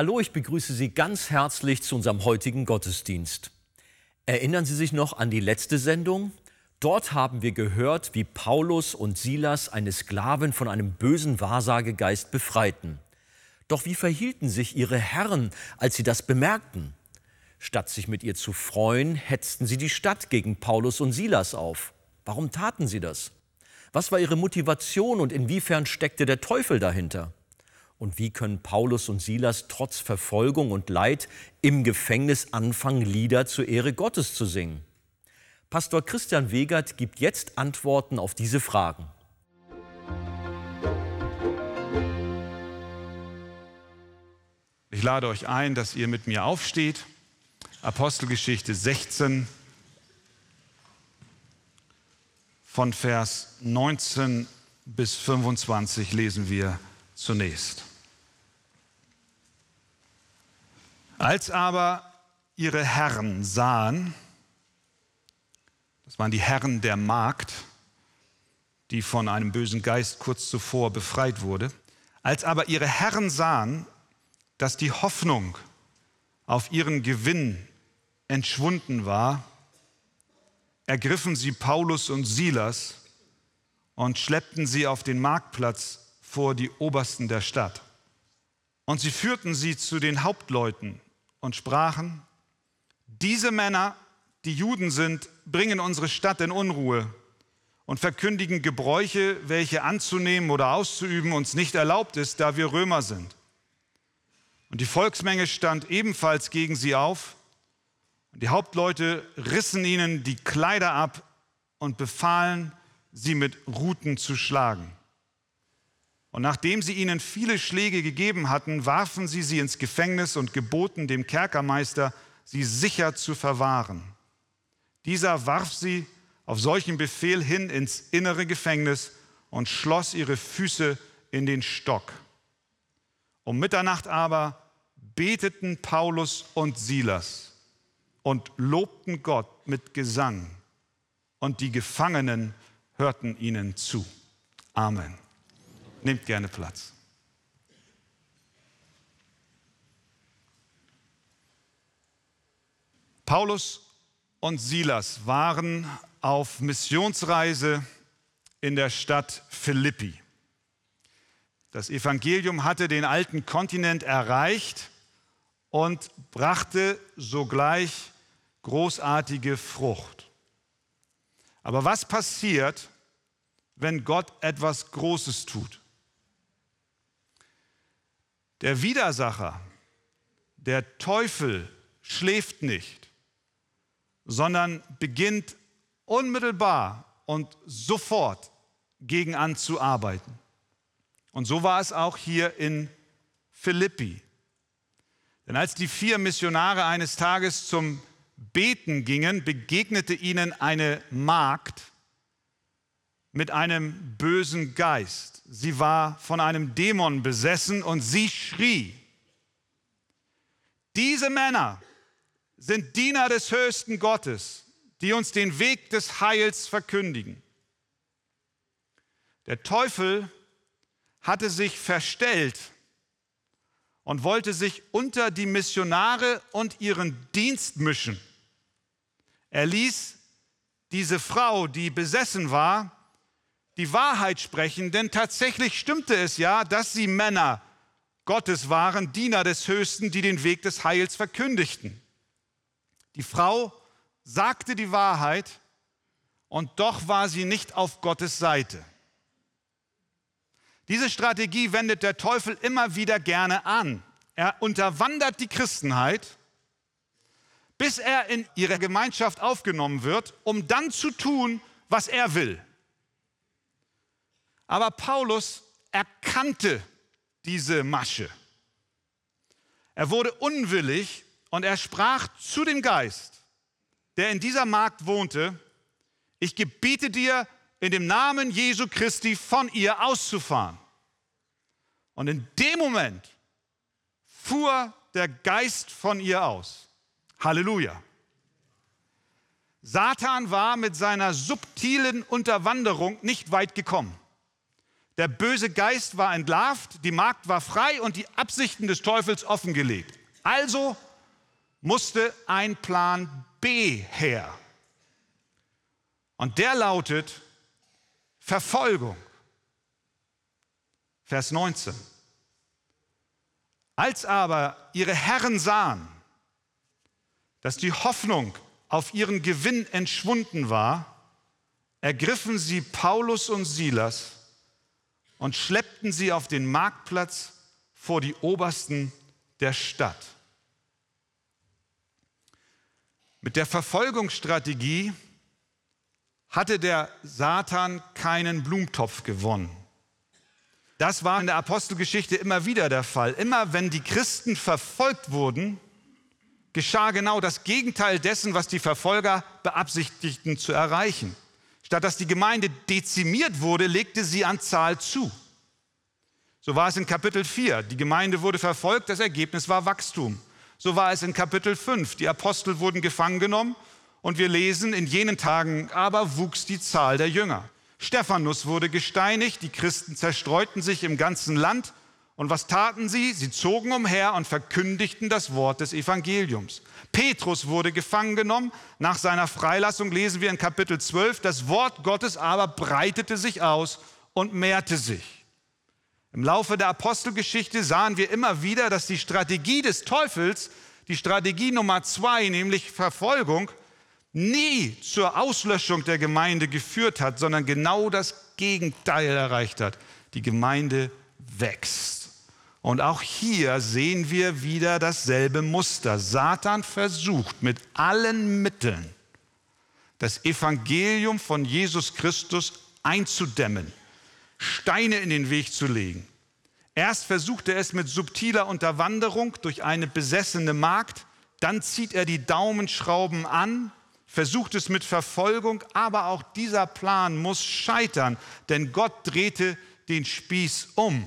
Hallo, ich begrüße Sie ganz herzlich zu unserem heutigen Gottesdienst. Erinnern Sie sich noch an die letzte Sendung? Dort haben wir gehört, wie Paulus und Silas eine Sklavin von einem bösen Wahrsagegeist befreiten. Doch wie verhielten sich ihre Herren, als sie das bemerkten? Statt sich mit ihr zu freuen, hetzten sie die Stadt gegen Paulus und Silas auf. Warum taten sie das? Was war ihre Motivation und inwiefern steckte der Teufel dahinter? Und wie können Paulus und Silas trotz Verfolgung und Leid im Gefängnis anfangen, Lieder zur Ehre Gottes zu singen? Pastor Christian Wegert gibt jetzt Antworten auf diese Fragen. Ich lade euch ein, dass ihr mit mir aufsteht. Apostelgeschichte 16 von Vers 19 bis 25 lesen wir zunächst. Als aber ihre Herren sahen, das waren die Herren der Magd, die von einem bösen Geist kurz zuvor befreit wurde, als aber ihre Herren sahen, dass die Hoffnung auf ihren Gewinn entschwunden war, ergriffen sie Paulus und Silas und schleppten sie auf den Marktplatz vor die Obersten der Stadt. Und sie führten sie zu den Hauptleuten und sprachen, diese Männer, die Juden sind, bringen unsere Stadt in Unruhe und verkündigen Gebräuche, welche anzunehmen oder auszuüben uns nicht erlaubt ist, da wir Römer sind. Und die Volksmenge stand ebenfalls gegen sie auf. Und die Hauptleute rissen ihnen die Kleider ab und befahlen, sie mit Ruten zu schlagen. Und nachdem sie ihnen viele Schläge gegeben hatten, warfen sie sie ins Gefängnis und geboten dem Kerkermeister, sie sicher zu verwahren. Dieser warf sie auf solchen Befehl hin ins innere Gefängnis und schloss ihre Füße in den Stock. Um Mitternacht aber beteten Paulus und Silas und lobten Gott mit Gesang, und die Gefangenen hörten ihnen zu. Amen. Nehmt gerne Platz. Paulus und Silas waren auf Missionsreise in der Stadt Philippi. Das Evangelium hatte den alten Kontinent erreicht und brachte sogleich großartige Frucht. Aber was passiert, wenn Gott etwas Großes tut? Der Widersacher, der Teufel, schläft nicht, sondern beginnt unmittelbar und sofort gegen anzuarbeiten. Und so war es auch hier in Philippi. Denn als die vier Missionare eines Tages zum Beten gingen, begegnete ihnen eine Magd, mit einem bösen Geist. Sie war von einem Dämon besessen und sie schrie. Diese Männer sind Diener des höchsten Gottes, die uns den Weg des Heils verkündigen. Der Teufel hatte sich verstellt und wollte sich unter die Missionare und ihren Dienst mischen. Er ließ diese Frau, die besessen war, die Wahrheit sprechen, denn tatsächlich stimmte es ja, dass sie Männer Gottes waren, Diener des Höchsten, die den Weg des Heils verkündigten. Die Frau sagte die Wahrheit und doch war sie nicht auf Gottes Seite. Diese Strategie wendet der Teufel immer wieder gerne an. Er unterwandert die Christenheit, bis er in ihre Gemeinschaft aufgenommen wird, um dann zu tun, was er will. Aber Paulus erkannte diese Masche. Er wurde unwillig und er sprach zu dem Geist, der in dieser Magd wohnte, ich gebiete dir in dem Namen Jesu Christi von ihr auszufahren. Und in dem Moment fuhr der Geist von ihr aus. Halleluja. Satan war mit seiner subtilen Unterwanderung nicht weit gekommen. Der böse Geist war entlarvt, die Magd war frei und die Absichten des Teufels offengelegt. Also musste ein Plan B her. Und der lautet Verfolgung. Vers 19. Als aber ihre Herren sahen, dass die Hoffnung auf ihren Gewinn entschwunden war, ergriffen sie Paulus und Silas und schleppten sie auf den Marktplatz vor die Obersten der Stadt. Mit der Verfolgungsstrategie hatte der Satan keinen Blumentopf gewonnen. Das war in der Apostelgeschichte immer wieder der Fall. Immer wenn die Christen verfolgt wurden, geschah genau das Gegenteil dessen, was die Verfolger beabsichtigten zu erreichen. Statt dass die Gemeinde dezimiert wurde, legte sie an Zahl zu. So war es in Kapitel 4. Die Gemeinde wurde verfolgt, das Ergebnis war Wachstum. So war es in Kapitel 5. Die Apostel wurden gefangen genommen und wir lesen, in jenen Tagen aber wuchs die Zahl der Jünger. Stephanus wurde gesteinigt, die Christen zerstreuten sich im ganzen Land. Und was taten sie? Sie zogen umher und verkündigten das Wort des Evangeliums. Petrus wurde gefangen genommen. Nach seiner Freilassung lesen wir in Kapitel 12, das Wort Gottes aber breitete sich aus und mehrte sich. Im Laufe der Apostelgeschichte sahen wir immer wieder, dass die Strategie des Teufels, die Strategie Nummer zwei, nämlich Verfolgung, nie zur Auslöschung der Gemeinde geführt hat, sondern genau das Gegenteil erreicht hat. Die Gemeinde wächst. Und auch hier sehen wir wieder dasselbe Muster. Satan versucht mit allen Mitteln das Evangelium von Jesus Christus einzudämmen, Steine in den Weg zu legen. Erst versucht er es mit subtiler Unterwanderung durch eine besessene Magd, dann zieht er die Daumenschrauben an, versucht es mit Verfolgung, aber auch dieser Plan muss scheitern, denn Gott drehte den Spieß um.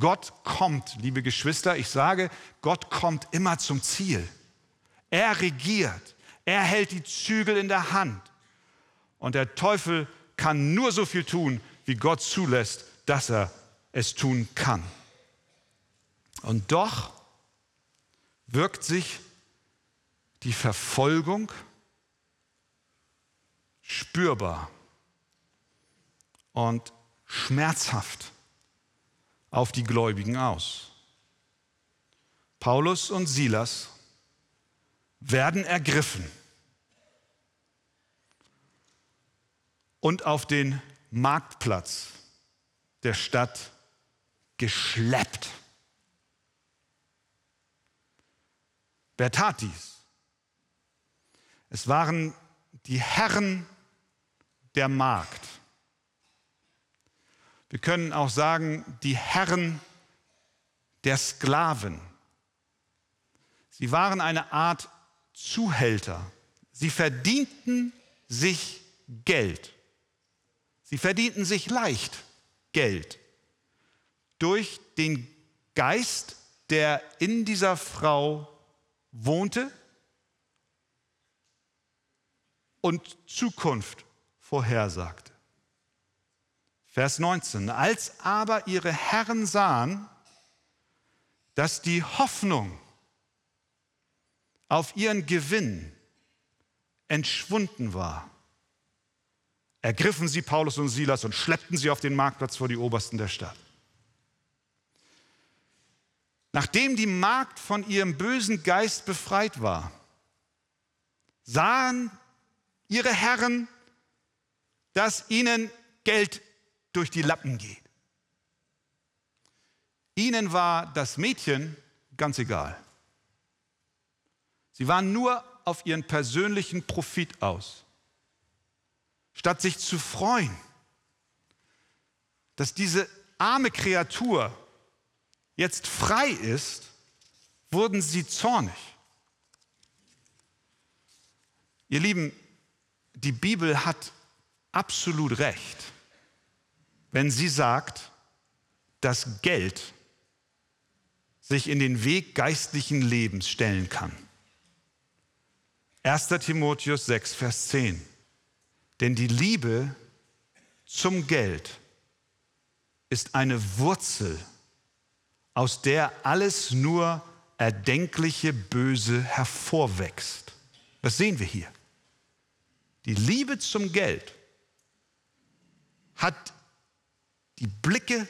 Gott kommt, liebe Geschwister, ich sage, Gott kommt immer zum Ziel. Er regiert, er hält die Zügel in der Hand. Und der Teufel kann nur so viel tun, wie Gott zulässt, dass er es tun kann. Und doch wirkt sich die Verfolgung spürbar und schmerzhaft auf die Gläubigen aus. Paulus und Silas werden ergriffen und auf den Marktplatz der Stadt geschleppt. Wer tat dies? Es waren die Herren der Markt. Wir können auch sagen, die Herren der Sklaven. Sie waren eine Art Zuhälter. Sie verdienten sich Geld. Sie verdienten sich leicht Geld durch den Geist, der in dieser Frau wohnte und Zukunft vorhersagte. Vers 19. Als aber ihre Herren sahen, dass die Hoffnung auf ihren Gewinn entschwunden war, ergriffen sie Paulus und Silas und schleppten sie auf den Marktplatz vor die Obersten der Stadt. Nachdem die Magd von ihrem bösen Geist befreit war, sahen ihre Herren dass ihnen Geld durch die Lappen geht. Ihnen war das Mädchen ganz egal. Sie waren nur auf ihren persönlichen Profit aus. Statt sich zu freuen, dass diese arme Kreatur jetzt frei ist, wurden sie zornig. Ihr Lieben, die Bibel hat absolut recht, wenn sie sagt, dass Geld sich in den Weg geistlichen Lebens stellen kann. 1. Timotheus 6, Vers 10. Denn die Liebe zum Geld ist eine Wurzel, aus der alles nur erdenkliche Böse hervorwächst. Das sehen wir hier. Die Liebe zum Geld hat die Blicke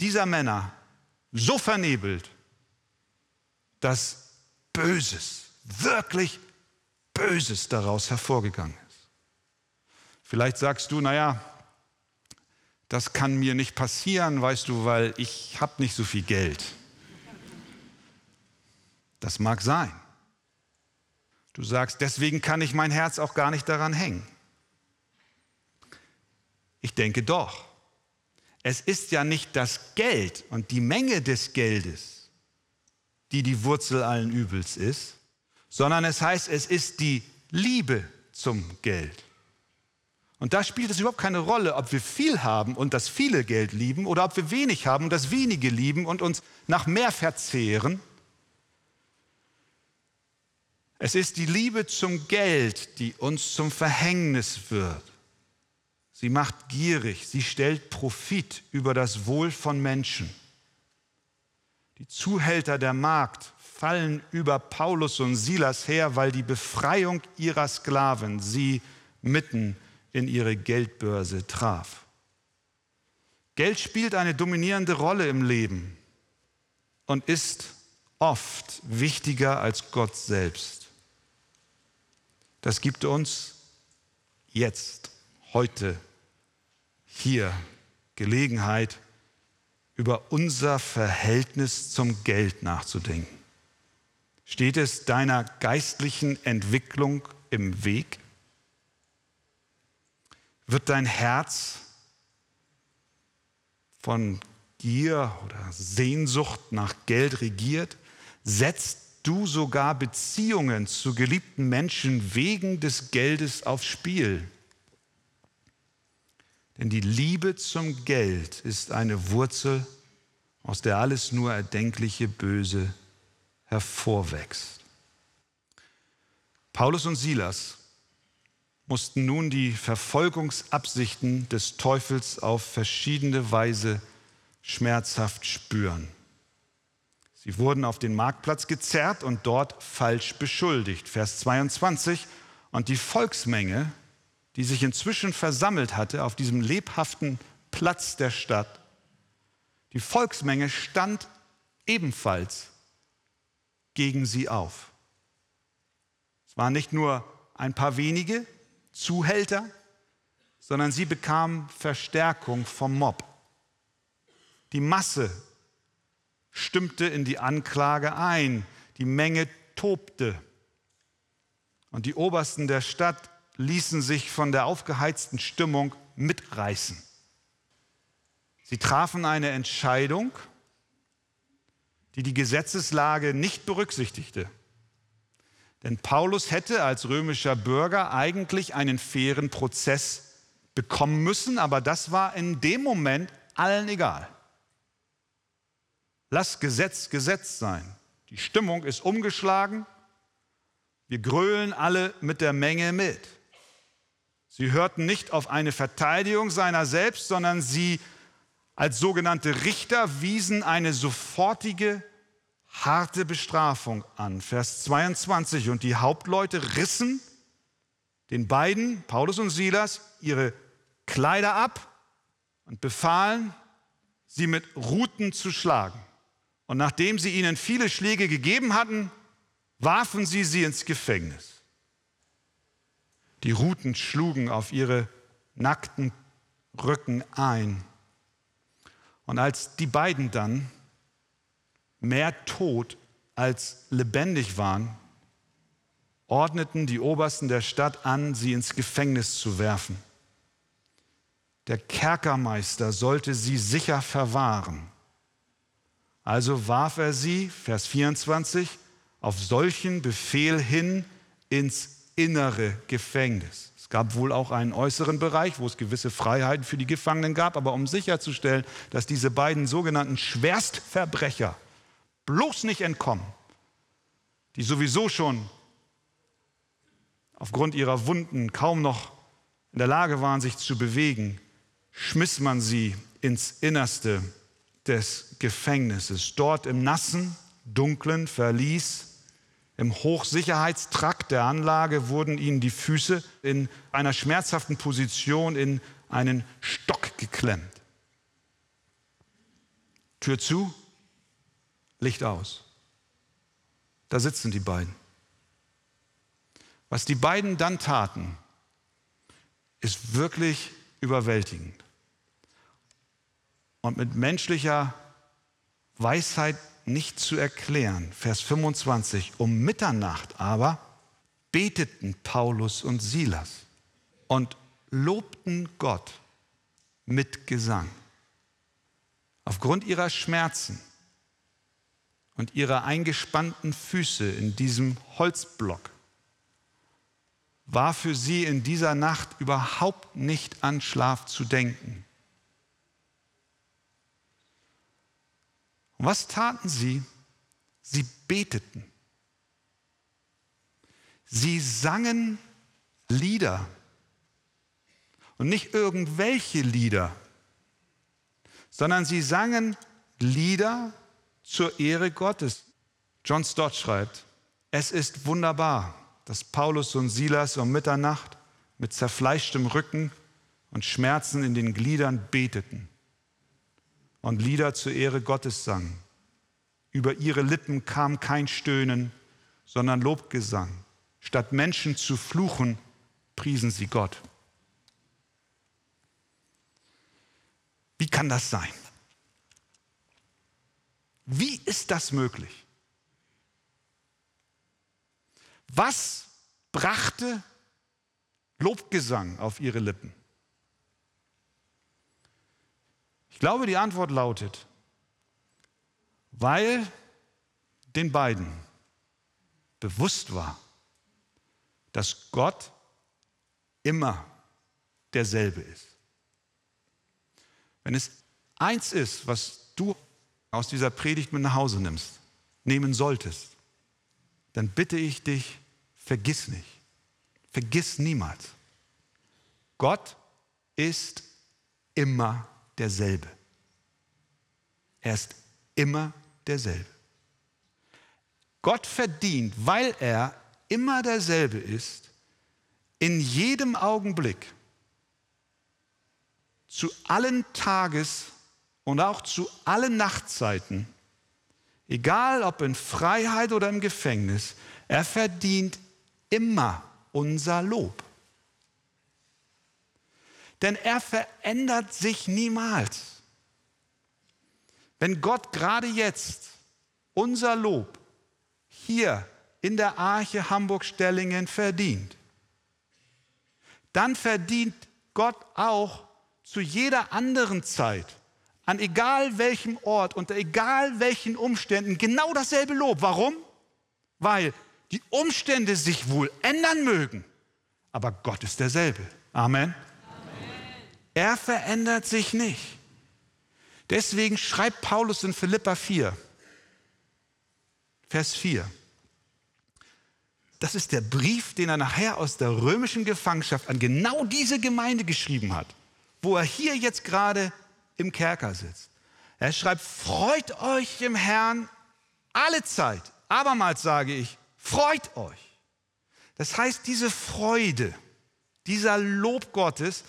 dieser Männer so vernebelt, dass Böses, wirklich Böses daraus hervorgegangen ist. Vielleicht sagst du, naja, das kann mir nicht passieren, weißt du, weil ich habe nicht so viel Geld. Das mag sein. Du sagst, deswegen kann ich mein Herz auch gar nicht daran hängen. Ich denke doch. Es ist ja nicht das Geld und die Menge des Geldes, die die Wurzel allen Übels ist, sondern es heißt, es ist die Liebe zum Geld. Und da spielt es überhaupt keine Rolle, ob wir viel haben und das viele Geld lieben oder ob wir wenig haben und das wenige lieben und uns nach mehr verzehren. Es ist die Liebe zum Geld, die uns zum Verhängnis wird. Sie macht gierig, sie stellt Profit über das Wohl von Menschen. Die Zuhälter der Magd fallen über Paulus und Silas her, weil die Befreiung ihrer Sklaven sie mitten in ihre Geldbörse traf. Geld spielt eine dominierende Rolle im Leben und ist oft wichtiger als Gott selbst. Das gibt uns jetzt, heute, hier Gelegenheit, über unser Verhältnis zum Geld nachzudenken. Steht es deiner geistlichen Entwicklung im Weg? Wird dein Herz von Gier oder Sehnsucht nach Geld regiert? Setzt du sogar Beziehungen zu geliebten Menschen wegen des Geldes aufs Spiel? Denn die Liebe zum Geld ist eine Wurzel, aus der alles nur erdenkliche Böse hervorwächst. Paulus und Silas mussten nun die Verfolgungsabsichten des Teufels auf verschiedene Weise schmerzhaft spüren. Sie wurden auf den Marktplatz gezerrt und dort falsch beschuldigt. Vers 22. Und die Volksmenge, die sich inzwischen versammelt hatte auf diesem lebhaften Platz der Stadt, die Volksmenge stand ebenfalls gegen sie auf. Es waren nicht nur ein paar wenige, Zuhälter, sondern sie bekamen Verstärkung vom Mob. Die Masse stimmte in die Anklage ein, die Menge tobte. Und die Obersten der Stadt ließen sich von der aufgeheizten Stimmung mitreißen. Sie trafen eine Entscheidung, die die Gesetzeslage nicht berücksichtigte. Denn Paulus hätte als römischer Bürger eigentlich einen fairen Prozess bekommen müssen, aber das war in dem Moment allen egal. Lass Gesetz Gesetz sein. Die Stimmung ist umgeschlagen. Wir grölen alle mit der Menge mit. Sie hörten nicht auf eine Verteidigung seiner selbst, sondern sie als sogenannte Richter wiesen eine sofortige harte Bestrafung an. Vers 22. Und die Hauptleute rissen den beiden, Paulus und Silas, ihre Kleider ab und befahlen, sie mit Ruten zu schlagen. Und nachdem sie ihnen viele Schläge gegeben hatten, warfen sie sie ins Gefängnis. Die Ruten schlugen auf ihre nackten Rücken ein. Und als die beiden dann mehr tot als lebendig waren, ordneten die Obersten der Stadt an, sie ins Gefängnis zu werfen. Der Kerkermeister sollte sie sicher verwahren. Also warf er sie, Vers 24, auf solchen Befehl hin ins innere Gefängnis. Es gab wohl auch einen äußeren Bereich, wo es gewisse Freiheiten für die Gefangenen gab, aber um sicherzustellen, dass diese beiden sogenannten Schwerstverbrecher bloß nicht entkommen, die sowieso schon aufgrund ihrer Wunden kaum noch in der Lage waren, sich zu bewegen, schmiss man sie ins Innerste des Gefängnisses. Dort im nassen, dunklen Verlies, im Hochsicherheitstrakt der Anlage wurden ihnen die Füße in einer schmerzhaften Position in einen Stock geklemmt. Tür zu, Licht aus. Da sitzen die beiden. Was die beiden dann taten, ist wirklich überwältigend. Und mit menschlicher Weisheit nicht zu erklären. Vers 25. Um Mitternacht aber beteten Paulus und Silas und lobten Gott mit Gesang. Aufgrund ihrer Schmerzen und ihrer eingespannten Füße in diesem Holzblock war für sie in dieser Nacht überhaupt nicht an Schlaf zu denken. Und was taten sie? Sie beteten. Sie sangen Lieder. Und nicht irgendwelche Lieder, sondern sie sangen Lieder zur Ehre Gottes. John Stott schreibt, es ist wunderbar, dass Paulus und Silas um Mitternacht mit zerfleischtem Rücken und Schmerzen in den Gliedern beteten und Lieder zur Ehre Gottes sangen. Über ihre Lippen kam kein Stöhnen, sondern Lobgesang. Statt Menschen zu fluchen, priesen sie Gott. Wie kann das sein? Wie ist das möglich? Was brachte Lobgesang auf ihre Lippen? Ich glaube, die Antwort lautet, weil den beiden bewusst war, dass Gott immer derselbe ist. Wenn es eins ist, was du aus dieser Predigt mit nach Hause nimmst, nehmen solltest, dann bitte ich dich, vergiss nicht, vergiss niemals, Gott ist immer derselbe. Er ist immer derselbe. Gott verdient, weil er immer derselbe ist, in jedem Augenblick zu allen Tages- und auch zu allen Nachtzeiten, egal ob in Freiheit oder im Gefängnis, er verdient immer unser Lob. Denn er verändert sich niemals. Wenn Gott gerade jetzt unser Lob hier in der Arche Hamburg-Stellingen verdient, dann verdient Gott auch zu jeder anderen Zeit, an egal welchem Ort, unter egal welchen Umständen, genau dasselbe Lob. Warum? Weil die Umstände sich wohl ändern mögen, aber Gott ist derselbe. Amen. Er verändert sich nicht. Deswegen schreibt Paulus in Philippa 4, Vers 4. Das ist der Brief, den er nachher aus der römischen Gefangenschaft an genau diese Gemeinde geschrieben hat wo er hier jetzt gerade im Kerker sitzt. Er schreibt, freut euch im Herrn alle Zeit. Abermals sage ich, freut euch. Das heißt, diese Freude, dieser Lob Gottes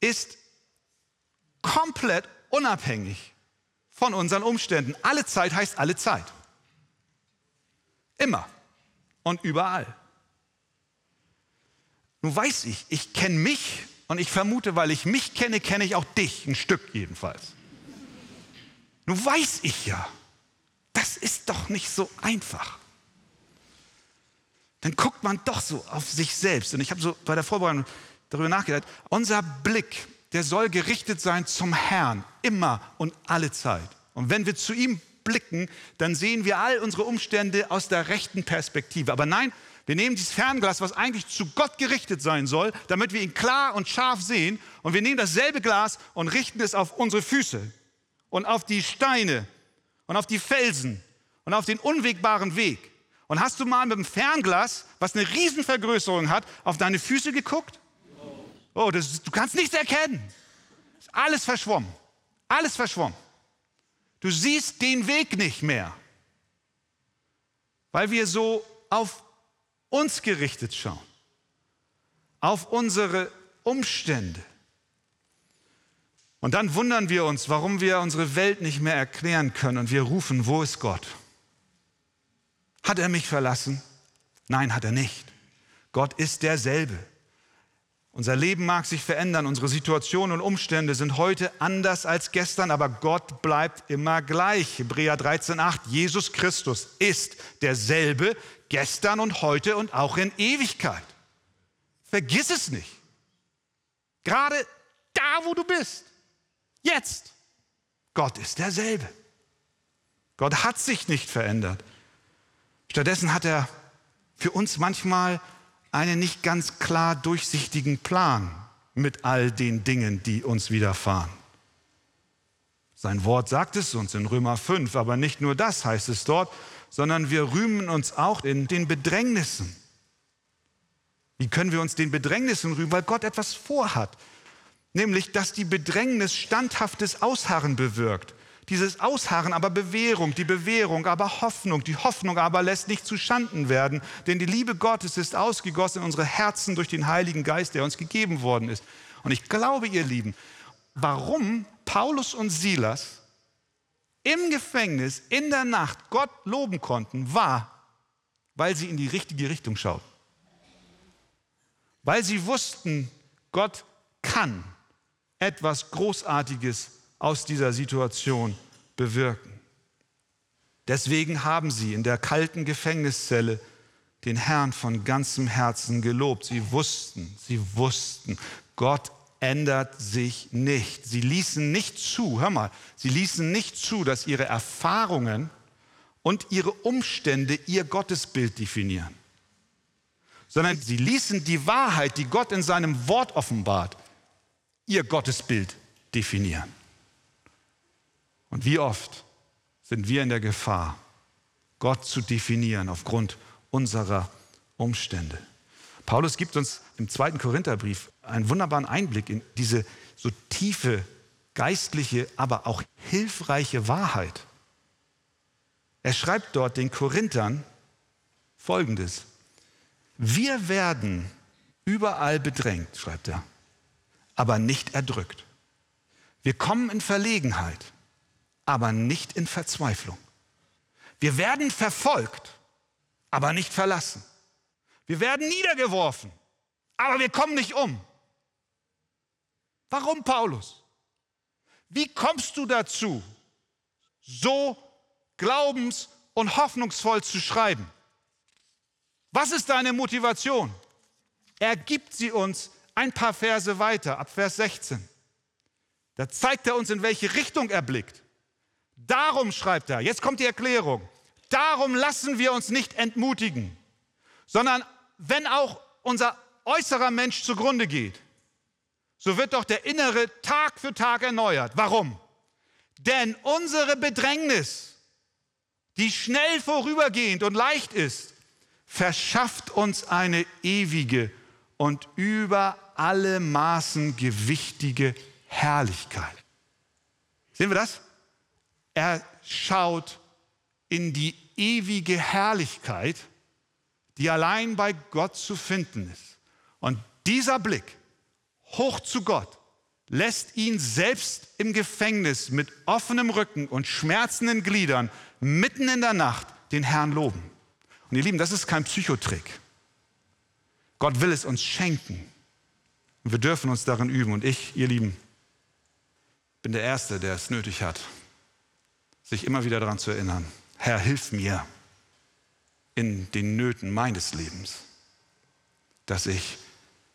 ist komplett unabhängig von unseren Umständen. Alle Zeit heißt alle Zeit. Immer und überall. Nun weiß ich, ich kenne mich und ich vermute, weil ich mich kenne, kenne ich auch dich, ein Stück jedenfalls. Nun weiß ich ja, das ist doch nicht so einfach. Dann guckt man doch so auf sich selbst. Und ich habe so bei der Vorbereitung darüber nachgedacht, unser Blick, der soll gerichtet sein zum Herrn, immer und alle Zeit. Und wenn wir zu ihm blicken, dann sehen wir all unsere Umstände aus der rechten Perspektive. Aber nein, wir nehmen dieses Fernglas, was eigentlich zu Gott gerichtet sein soll, damit wir ihn klar und scharf sehen. Und wir nehmen dasselbe Glas und richten es auf unsere Füße und auf die Steine und auf die Felsen und auf den unwegbaren Weg. Und hast du mal mit dem Fernglas, was eine Riesenvergrößerung hat, auf deine Füße geguckt? Oh, das, du kannst nichts erkennen. Ist alles verschwommen. Alles verschwommen. Du siehst den Weg nicht mehr, weil wir so auf uns gerichtet schauen, auf unsere Umstände. Und dann wundern wir uns, warum wir unsere Welt nicht mehr erklären können und wir rufen, wo ist Gott? Hat er mich verlassen? Nein, hat er nicht. Gott ist derselbe. Unser Leben mag sich verändern, unsere Situationen und Umstände sind heute anders als gestern, aber Gott bleibt immer gleich. Hebräer 13,8, Jesus Christus ist derselbe gestern und heute und auch in Ewigkeit. Vergiss es nicht. Gerade da, wo du bist, jetzt, Gott ist derselbe. Gott hat sich nicht verändert. Stattdessen hat er für uns manchmal einen nicht ganz klar durchsichtigen Plan mit all den Dingen, die uns widerfahren. Sein Wort sagt es uns in Römer 5, aber nicht nur das heißt es dort, sondern wir rühmen uns auch in den Bedrängnissen. Wie können wir uns den Bedrängnissen rühmen? Weil Gott etwas vorhat, nämlich dass die Bedrängnis standhaftes Ausharren bewirkt. Dieses Ausharren aber Bewährung, die Bewährung aber Hoffnung, die Hoffnung aber lässt nicht zu Schanden werden, denn die Liebe Gottes ist ausgegossen in unsere Herzen durch den Heiligen Geist, der uns gegeben worden ist. Und ich glaube, ihr Lieben, warum Paulus und Silas im Gefängnis in der Nacht Gott loben konnten, war, weil sie in die richtige Richtung schauten. Weil sie wussten, Gott kann etwas Großartiges aus dieser Situation bewirken. Deswegen haben sie in der kalten Gefängniszelle den Herrn von ganzem Herzen gelobt. Sie wussten, sie wussten, Gott ändert sich nicht. Sie ließen nicht zu, hör mal, sie ließen nicht zu, dass ihre Erfahrungen und ihre Umstände ihr Gottesbild definieren, sondern sie ließen die Wahrheit, die Gott in seinem Wort offenbart, ihr Gottesbild definieren. Und wie oft sind wir in der Gefahr, Gott zu definieren aufgrund unserer Umstände. Paulus gibt uns im zweiten Korintherbrief einen wunderbaren Einblick in diese so tiefe geistliche, aber auch hilfreiche Wahrheit. Er schreibt dort den Korinthern Folgendes. Wir werden überall bedrängt, schreibt er, aber nicht erdrückt. Wir kommen in Verlegenheit, aber nicht in Verzweiflung. Wir werden verfolgt, aber nicht verlassen. Wir werden niedergeworfen, aber wir kommen nicht um. Warum, Paulus? Wie kommst du dazu, so glaubens- und hoffnungsvoll zu schreiben? Was ist deine Motivation? Er gibt sie uns ein paar Verse weiter, ab Vers 16. Da zeigt er uns, in welche Richtung er blickt. Darum schreibt er, jetzt kommt die Erklärung, darum lassen wir uns nicht entmutigen, sondern wenn auch unser äußerer Mensch zugrunde geht, so wird doch der innere Tag für Tag erneuert. Warum? Denn unsere Bedrängnis, die schnell vorübergehend und leicht ist, verschafft uns eine ewige und über alle Maßen gewichtige Herrlichkeit. Sehen wir das? Er schaut in die ewige Herrlichkeit, die allein bei Gott zu finden ist. Und dieser Blick hoch zu Gott lässt ihn selbst im Gefängnis mit offenem Rücken und schmerzenden Gliedern mitten in der Nacht den Herrn loben. Und ihr Lieben, das ist kein Psychotrick. Gott will es uns schenken. Und wir dürfen uns darin üben. Und ich, ihr Lieben, bin der Erste, der es nötig hat, sich immer wieder daran zu erinnern. Herr, hilf mir in den Nöten meines Lebens, dass ich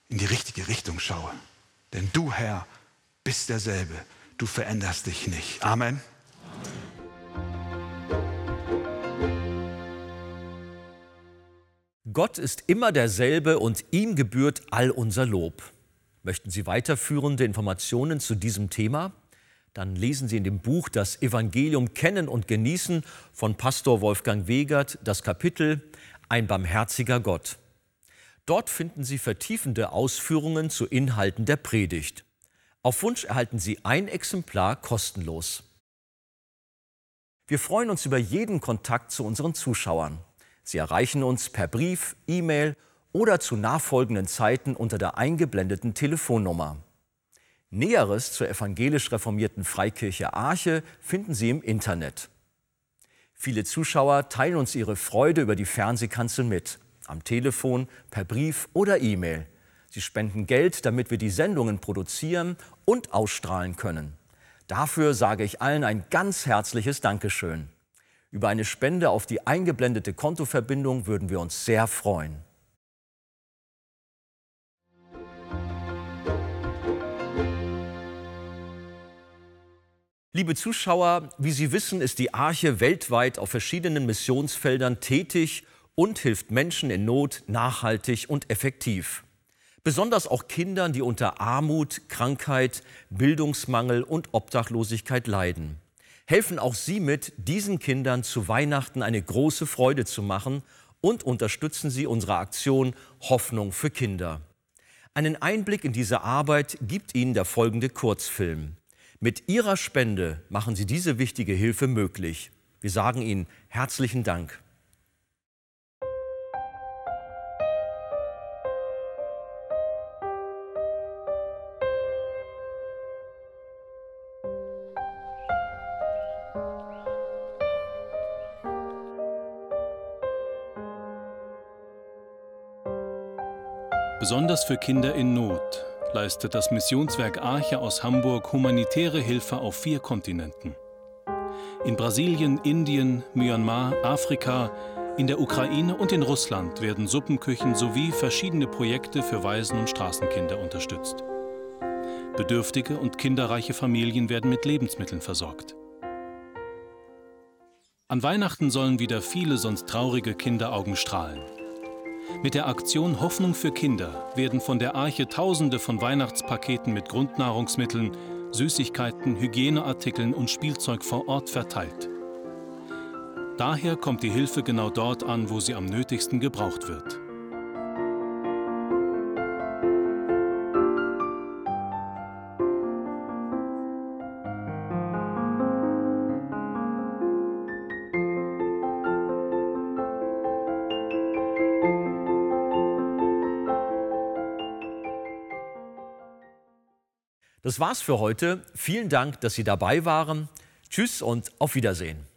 in die richtige Richtung schaue. Denn du, Herr, bist derselbe. Du veränderst dich nicht. Amen. Gott ist immer derselbe und ihm gebührt all unser Lob. Möchten Sie weiterführende Informationen zu diesem Thema? Dann lesen Sie in dem Buch Das Evangelium kennen und genießen von Pastor Wolfgang Wegert das Kapitel Ein barmherziger Gott. Dort finden Sie vertiefende Ausführungen zu Inhalten der Predigt. Auf Wunsch erhalten Sie ein Exemplar kostenlos. Wir freuen uns über jeden Kontakt zu unseren Zuschauern. Sie erreichen uns per Brief, E-Mail oder zu nachfolgenden Zeiten unter der eingeblendeten Telefonnummer. Näheres zur evangelisch reformierten Freikirche Arche finden Sie im Internet. Viele Zuschauer teilen uns ihre Freude über die Fernsehkanzel mit, am Telefon, per Brief oder E-Mail. Sie spenden Geld, damit wir die Sendungen produzieren und ausstrahlen können. Dafür sage ich allen ein ganz herzliches Dankeschön. Über eine Spende auf die eingeblendete Kontoverbindung würden wir uns sehr freuen. Liebe Zuschauer, wie Sie wissen, ist die Arche weltweit auf verschiedenen Missionsfeldern tätig und hilft Menschen in Not nachhaltig und effektiv besonders auch Kindern, die unter Armut, Krankheit, Bildungsmangel und Obdachlosigkeit leiden. Helfen auch Sie mit, diesen Kindern zu Weihnachten eine große Freude zu machen und unterstützen Sie unsere Aktion Hoffnung für Kinder. Einen Einblick in diese Arbeit gibt Ihnen der folgende Kurzfilm. Mit Ihrer Spende machen Sie diese wichtige Hilfe möglich. Wir sagen Ihnen herzlichen Dank. Besonders für Kinder in Not leistet das Missionswerk Arche aus Hamburg humanitäre Hilfe auf vier Kontinenten. In Brasilien, Indien, Myanmar, Afrika, in der Ukraine und in Russland werden Suppenküchen sowie verschiedene Projekte für Waisen- und Straßenkinder unterstützt. Bedürftige und kinderreiche Familien werden mit Lebensmitteln versorgt. An Weihnachten sollen wieder viele sonst traurige Kinderaugen strahlen. Mit der Aktion Hoffnung für Kinder werden von der Arche Tausende von Weihnachtspaketen mit Grundnahrungsmitteln, Süßigkeiten, Hygieneartikeln und Spielzeug vor Ort verteilt. Daher kommt die Hilfe genau dort an, wo sie am nötigsten gebraucht wird. Das war's für heute. Vielen Dank, dass Sie dabei waren. Tschüss und auf Wiedersehen.